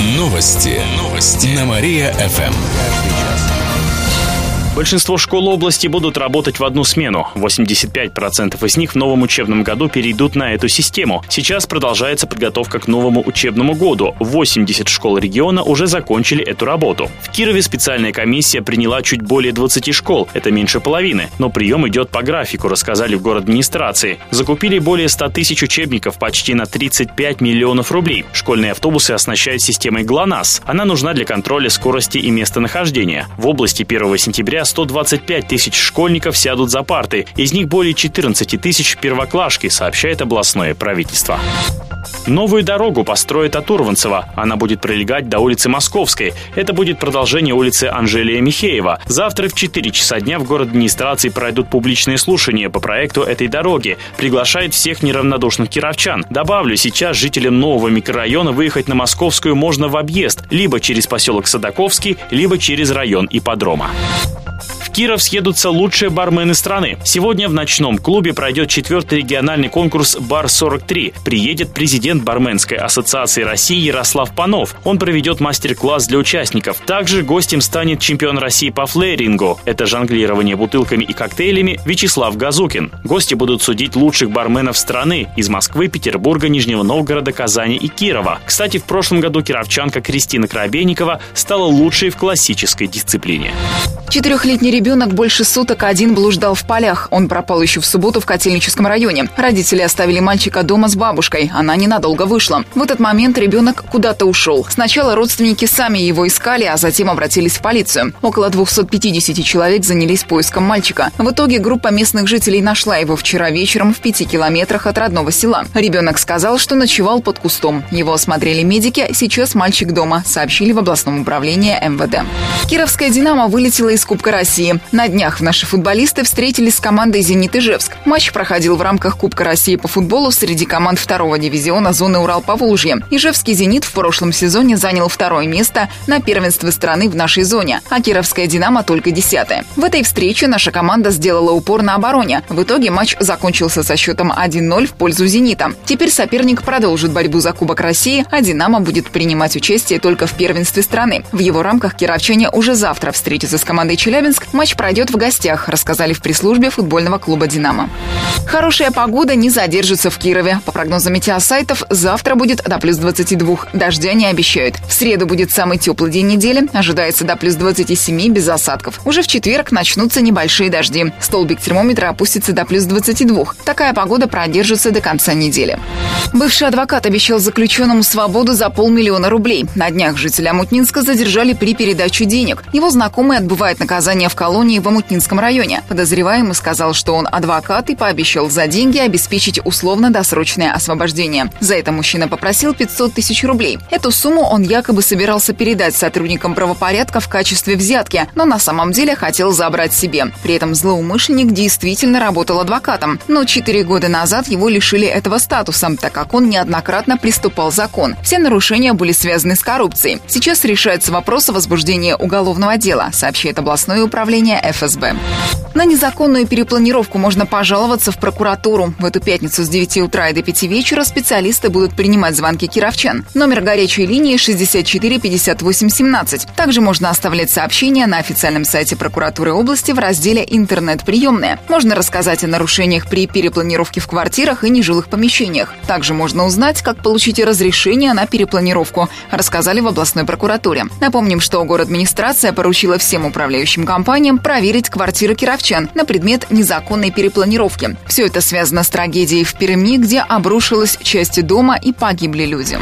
Новости. Новости. На Мария-ФМ. Большинство школ области будут работать в одну смену. 85% из них в новом учебном году перейдут на эту систему. Сейчас продолжается подготовка к новому учебному году. 80 школ региона уже закончили эту работу. В Кирове специальная комиссия приняла чуть более 20 школ. Это меньше половины. Но прием идет по графику, рассказали в город администрации. Закупили более 100 тысяч учебников почти на 35 миллионов рублей. Школьные автобусы оснащают системой ГЛОНАСС. Она нужна для контроля скорости и местонахождения. В области 1 сентября 125 тысяч школьников сядут за парты. Из них более 14 тысяч первоклашки, сообщает областное правительство. Новую дорогу построит от Урванцева. Она будет пролегать до улицы Московской. Это будет продолжение улицы Анжелия Михеева. Завтра в 4 часа дня в город администрации пройдут публичные слушания по проекту этой дороги. Приглашает всех неравнодушных кировчан. Добавлю, сейчас жителям нового микрорайона выехать на Московскую можно в объезд, либо через поселок Садаковский, либо через район Ипподрома. Киров съедутся лучшие бармены страны. Сегодня в ночном клубе пройдет четвертый региональный конкурс «Бар-43». Приедет президент Барменской ассоциации России Ярослав Панов. Он проведет мастер-класс для участников. Также гостем станет чемпион России по флейрингу. Это жонглирование бутылками и коктейлями Вячеслав Газукин. Гости будут судить лучших барменов страны из Москвы, Петербурга, Нижнего Новгорода, Казани и Кирова. Кстати, в прошлом году кировчанка Кристина Коробейникова стала лучшей в классической дисциплине. Четырехлетний ребенок больше суток один блуждал в полях. Он пропал еще в субботу в Котельническом районе. Родители оставили мальчика дома с бабушкой. Она ненадолго вышла. В этот момент ребенок куда-то ушел. Сначала родственники сами его искали, а затем обратились в полицию. Около 250 человек занялись поиском мальчика. В итоге группа местных жителей нашла его вчера вечером в пяти километрах от родного села. Ребенок сказал, что ночевал под кустом. Его осмотрели медики, сейчас мальчик дома, сообщили в областном управлении МВД. Кировская «Динамо» вылетела из Кубка России. На днях наши футболисты встретились с командой «Зенит» Ижевск. Матч проходил в рамках Кубка России по футболу среди команд второго дивизиона зоны Урал-Поволжье. Ижевский «Зенит» в прошлом сезоне занял второе место на первенстве страны в нашей зоне, а Кировская «Динамо» только десятое. В этой встрече наша команда сделала упор на обороне. В итоге матч закончился со счетом 1-0 в пользу «Зенита». Теперь соперник продолжит борьбу за Кубок России, а «Динамо» будет принимать участие только в первенстве страны. В его рамках кировчане уже завтра встретятся с командой Челябинск. Матч пройдет в гостях, рассказали в пресс-службе футбольного клуба «Динамо». Хорошая погода не задержится в Кирове. По прогнозам метеосайтов, завтра будет до плюс 22. Дождя не обещают. В среду будет самый теплый день недели. Ожидается до плюс 27 без осадков. Уже в четверг начнутся небольшие дожди. Столбик термометра опустится до плюс 22. Такая погода продержится до конца недели. Бывший адвокат обещал заключенному свободу за полмиллиона рублей. На днях жителя Мутнинска задержали при передаче денег. Его знакомый отбывает наказание в колонии в Амутнинском районе. Подозреваемый сказал, что он адвокат и пообещал за деньги обеспечить условно-досрочное освобождение. За это мужчина попросил 500 тысяч рублей. Эту сумму он якобы собирался передать сотрудникам правопорядка в качестве взятки, но на самом деле хотел забрать себе. При этом злоумышленник действительно работал адвокатом, но 4 года назад его лишили этого статуса, так как он неоднократно приступал закон. Все нарушения были связаны с коррупцией. Сейчас решается вопрос о возбуждении уголовного дела, сообщает областное управление ФСБ. На незаконную перепланировку можно пожаловаться в прокуратуру. В эту пятницу с 9 утра и до 5 вечера специалисты будут принимать звонки кировчан. Номер горячей линии 64 58 17. Также можно оставлять сообщения на официальном сайте прокуратуры области в разделе «Интернет-приемная». Можно рассказать о нарушениях при перепланировке в квартирах и нежилых помещениях. Также можно узнать, как получить разрешение на перепланировку, рассказали в областной прокуратуре. Напомним, что город администрация поручила всем управляющим компаниям проверить квартиры кировчан на предмет незаконной перепланировки. Все это связано с трагедией в Перми, где обрушилась часть дома и погибли люди.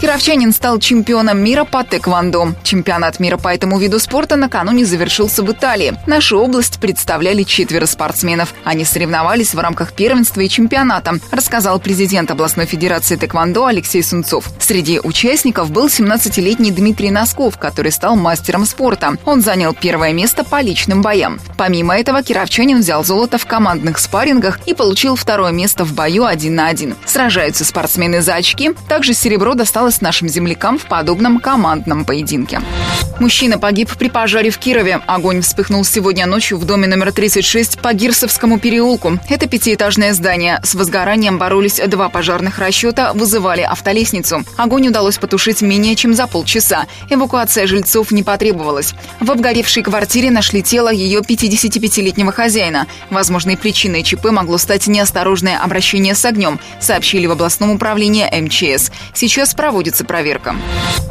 Кировчанин стал чемпионом мира по тэквондо. Чемпионат мира по этому виду спорта накануне завершился в Италии. Нашу область представляли четверо спортсменов. Они соревновались в рамках первенства и чемпионата, рассказал президент областной федерации тэквондо Алексей Сунцов. Среди участников был 17-летний Дмитрий Носков, который стал мастером спорта. Он занял первое место по личным боям. Помимо этого, кировчанин взял золото в командных спаррингах и получил второе место в бою один на один. Сражаются спортсмены за очки. Также серебро досталось нашим землякам в подобном командном поединке. Мужчина погиб при пожаре в Кирове. Огонь вспыхнул сегодня ночью в доме номер 36 по Гирсовскому переулку. Это пятиэтажное здание. С возгоранием боролись два пожарных расчета, вызывали автолестницу. Огонь удалось потушить менее чем за полчаса. Эвакуация жильцов не потребовалась. В обгоревшей квартире нашли тело ее 55-летнего хозяина. Возможной причиной ЧП могло стать неосторожное обращение с огнем, сообщили в областном управлении МЧС. Сейчас проводится проверка.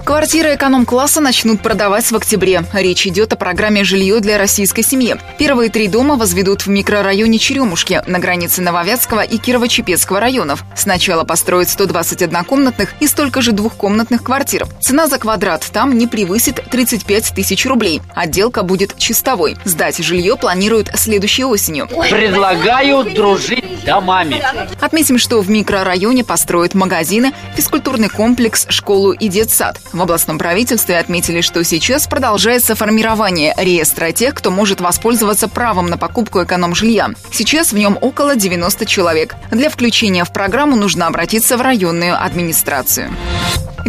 Квартиры эконом-класса начнут продавать в октябре. Речь идет о программе «Жилье для российской семьи». Первые три дома возведут в микрорайоне Черемушки на границе Нововятского и Кирово-Чепецкого районов. Сначала построят 121 комнатных и столько же двухкомнатных квартир. Цена за квадрат там не превысит 35 тысяч рублей. Отделка будет чистовой. Сдать жилье планируют следующей осенью. Предлагаю дружить домами. Отметим, что в микрорайоне построят магазины, физкультурный комплекс, школу и детсад. В областном правительстве отметили, что сейчас продолжается формирование реестра тех, кто может воспользоваться правом на покупку эконом-жилья. Сейчас в нем около 90 человек. Для включения в программу нужно обратиться в районную администрацию.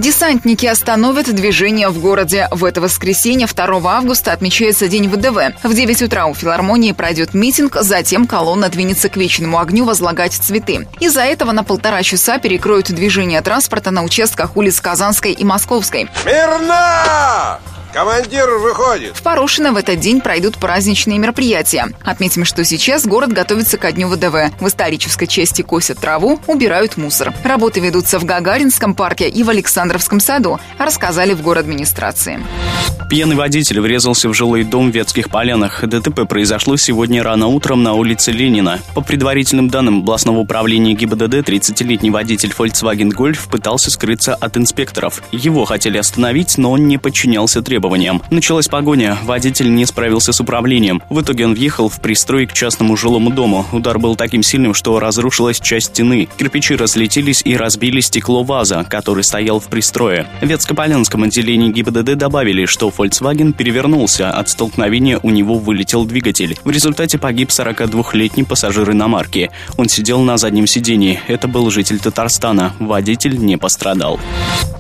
Десантники остановят движение в городе. В это воскресенье, 2 августа, отмечается День ВДВ. В 9 утра у филармонии пройдет митинг, затем колонна двинется к вечному огню возлагать цветы. Из-за этого на полтора часа перекроют движение транспорта на участках улиц Казанской и Московской. Мирно! Командир выходит. В Порошино в этот день пройдут праздничные мероприятия. Отметим, что сейчас город готовится ко дню ВДВ. В исторической части косят траву, убирают мусор. Работы ведутся в Гагаринском парке и в Александровском саду, рассказали в город администрации. Пьяный водитель врезался в жилой дом в Ветских Полянах. ДТП произошло сегодня рано утром на улице Ленина. По предварительным данным областного управления ГИБДД, 30-летний водитель Volkswagen Golf пытался скрыться от инспекторов. Его хотели остановить, но он не подчинялся требованиям требованиям. Началась погоня, водитель не справился с управлением. В итоге он въехал в пристрой к частному жилому дому. Удар был таким сильным, что разрушилась часть стены. Кирпичи разлетелись и разбили стекло ваза, который стоял в пристрое. В Ветскополянском отделении ГИБДД добавили, что Volkswagen перевернулся. От столкновения у него вылетел двигатель. В результате погиб 42-летний пассажир иномарки. Он сидел на заднем сидении. Это был житель Татарстана. Водитель не пострадал.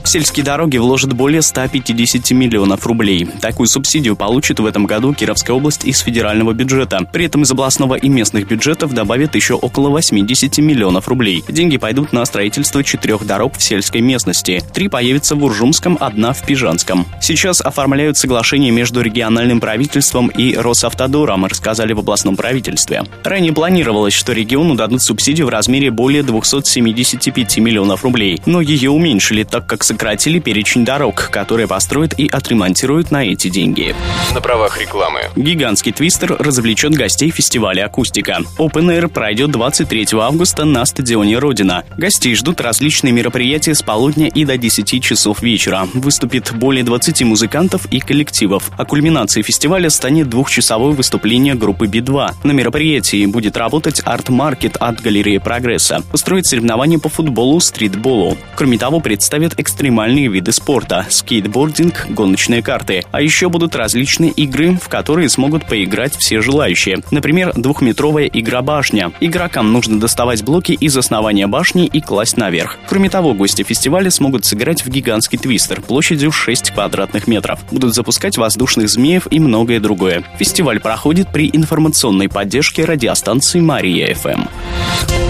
В сельские дороги вложат более 150 миллионов рублей. Такую субсидию получит в этом году Кировская область из федерального бюджета. При этом из областного и местных бюджетов добавят еще около 80 миллионов рублей. Деньги пойдут на строительство четырех дорог в сельской местности. Три появятся в Уржумском, одна в Пижанском. Сейчас оформляют соглашение между региональным правительством и Росавтодором, рассказали в областном правительстве. Ранее планировалось, что региону дадут субсидию в размере более 275 миллионов рублей, но ее уменьшили, так как сократили перечень дорог, которые построят и отремонтируют на эти деньги. На правах рекламы. Гигантский твистер развлечет гостей фестиваля «Акустика». Open Air пройдет 23 августа на стадионе «Родина». Гостей ждут различные мероприятия с полудня и до 10 часов вечера. Выступит более 20 музыкантов и коллективов. А кульминацией фестиваля станет двухчасовое выступление группы Би-2. На мероприятии будет работать арт-маркет от галереи «Прогресса». Устроит соревнования по футболу, стритболу. Кроме того, представят экстремальные виды спорта, скейтбординг, гоночные карты. А еще будут различные игры, в которые смогут поиграть все желающие. Например, двухметровая игра «Башня». Игрокам нужно доставать блоки из основания башни и класть наверх. Кроме того, гости фестиваля смогут сыграть в гигантский твистер площадью 6 квадратных метров. Будут запускать воздушных змеев и многое другое. Фестиваль проходит при информационной поддержке радиостанции «Мария-ФМ».